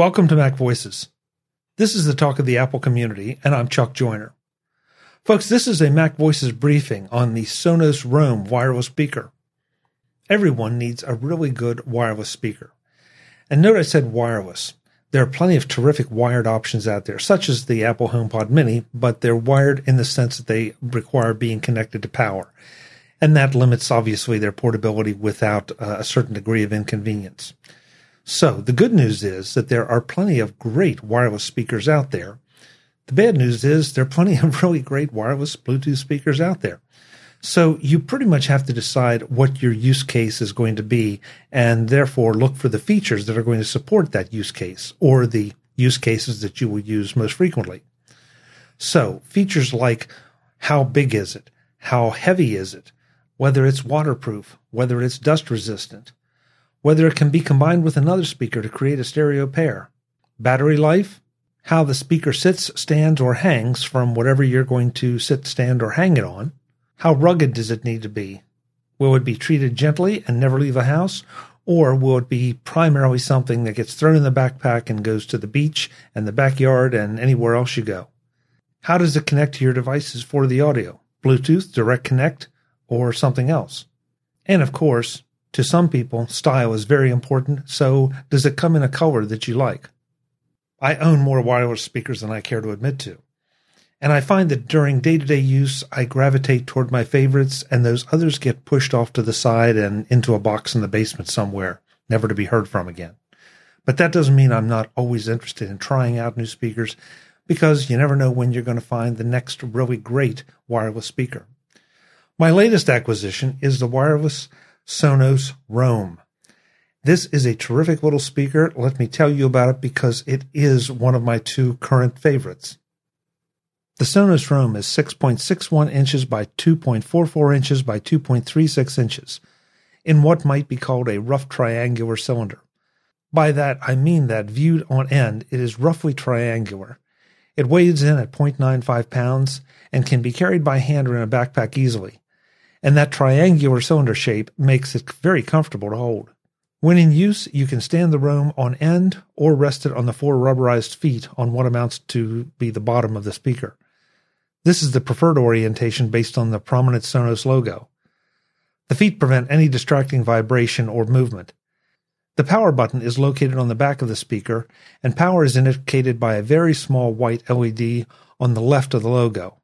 Welcome to Mac Voices. This is the talk of the Apple community, and I'm Chuck Joiner. Folks, this is a Mac Voices briefing on the Sonos Roam wireless speaker. Everyone needs a really good wireless speaker. And note I said wireless. There are plenty of terrific wired options out there, such as the Apple HomePod Mini, but they're wired in the sense that they require being connected to power. And that limits, obviously, their portability without uh, a certain degree of inconvenience. So the good news is that there are plenty of great wireless speakers out there. The bad news is there are plenty of really great wireless Bluetooth speakers out there. So you pretty much have to decide what your use case is going to be and therefore look for the features that are going to support that use case or the use cases that you will use most frequently. So features like how big is it? How heavy is it? Whether it's waterproof, whether it's dust resistant, whether it can be combined with another speaker to create a stereo pair. Battery life, how the speaker sits, stands, or hangs from whatever you're going to sit, stand, or hang it on. How rugged does it need to be? Will it be treated gently and never leave a house? Or will it be primarily something that gets thrown in the backpack and goes to the beach and the backyard and anywhere else you go? How does it connect to your devices for the audio? Bluetooth, Direct Connect, or something else? And of course, to some people, style is very important, so does it come in a color that you like? I own more wireless speakers than I care to admit to. And I find that during day to day use, I gravitate toward my favorites, and those others get pushed off to the side and into a box in the basement somewhere, never to be heard from again. But that doesn't mean I'm not always interested in trying out new speakers, because you never know when you're going to find the next really great wireless speaker. My latest acquisition is the wireless Sonos Roam. This is a terrific little speaker. Let me tell you about it because it is one of my two current favorites. The Sonos Roam is 6.61 inches by 2.44 inches by 2.36 inches in what might be called a rough triangular cylinder. By that, I mean that viewed on end, it is roughly triangular. It weighs in at 0.95 pounds and can be carried by hand or in a backpack easily and that triangular cylinder shape makes it very comfortable to hold. When in use, you can stand the Roam on end or rest it on the four rubberized feet on what amounts to be the bottom of the speaker. This is the preferred orientation based on the prominent Sonos logo. The feet prevent any distracting vibration or movement. The power button is located on the back of the speaker, and power is indicated by a very small white LED on the left of the logo.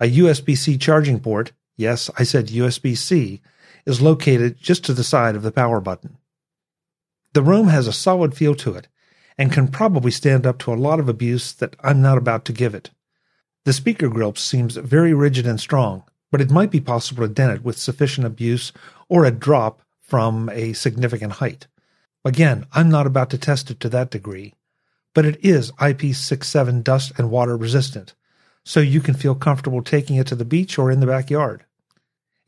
A USB C charging port yes, I said USB C, is located just to the side of the power button. The Roam has a solid feel to it and can probably stand up to a lot of abuse that I'm not about to give it. The speaker grill seems very rigid and strong, but it might be possible to dent it with sufficient abuse or a drop from a significant height. Again, I'm not about to test it to that degree, but it is IP67 dust and water resistant, so you can feel comfortable taking it to the beach or in the backyard.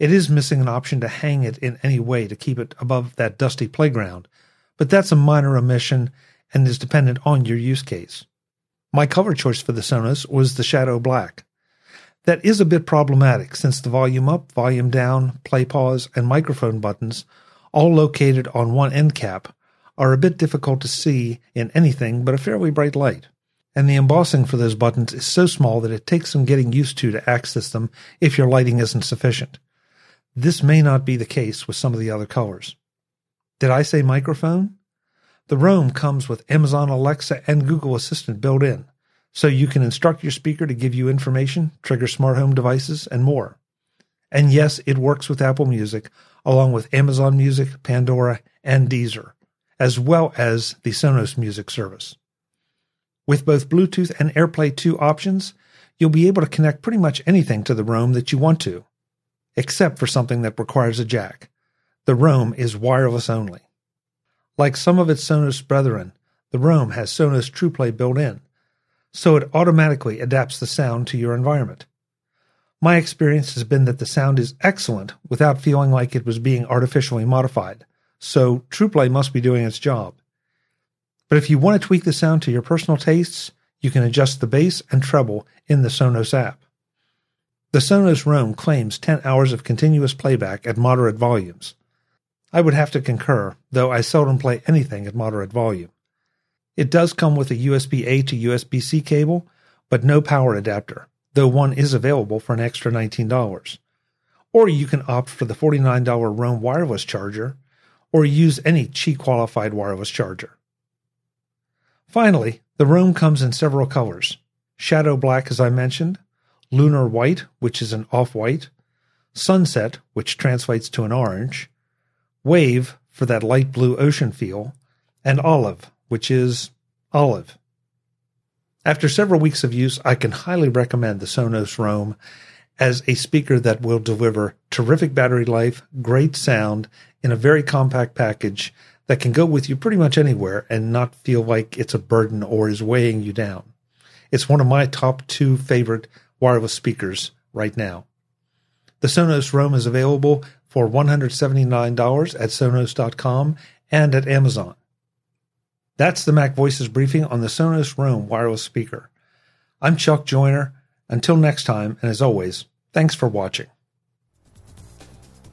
It is missing an option to hang it in any way to keep it above that dusty playground, but that's a minor omission and is dependent on your use case. My color choice for the Sonos was the Shadow Black. That is a bit problematic since the volume up, volume down, play pause, and microphone buttons, all located on one end cap, are a bit difficult to see in anything but a fairly bright light and the embossing for those buttons is so small that it takes some getting used to to access them if your lighting isn't sufficient. This may not be the case with some of the other colors. Did I say microphone? The Roam comes with Amazon Alexa and Google Assistant built in, so you can instruct your speaker to give you information, trigger smart home devices, and more. And yes, it works with Apple Music, along with Amazon Music, Pandora, and Deezer, as well as the Sonos Music service. With both Bluetooth and AirPlay 2 options, you'll be able to connect pretty much anything to the Roam that you want to, except for something that requires a jack. The Roam is wireless only. Like some of its Sonos brethren, the Roam has Sonos TruePlay built in, so it automatically adapts the sound to your environment. My experience has been that the sound is excellent without feeling like it was being artificially modified, so TruePlay must be doing its job. But if you want to tweak the sound to your personal tastes, you can adjust the bass and treble in the Sonos app. The Sonos Roam claims 10 hours of continuous playback at moderate volumes. I would have to concur, though I seldom play anything at moderate volume. It does come with a USB A to USB C cable, but no power adapter, though one is available for an extra $19. Or you can opt for the $49 Roam wireless charger, or use any Qi qualified wireless charger. Finally, the Roam comes in several colors Shadow Black, as I mentioned, Lunar White, which is an off white, Sunset, which translates to an orange, Wave, for that light blue ocean feel, and Olive, which is olive. After several weeks of use, I can highly recommend the Sonos Roam as a speaker that will deliver terrific battery life, great sound in a very compact package that can go with you pretty much anywhere and not feel like it's a burden or is weighing you down. It's one of my top two favorite wireless speakers right now. The Sonos Roam is available for $179 at Sonos.com and at Amazon. That's the Mac Voices briefing on the Sonos Roam wireless speaker. I'm Chuck Joiner. Until next time, and as always, thanks for watching.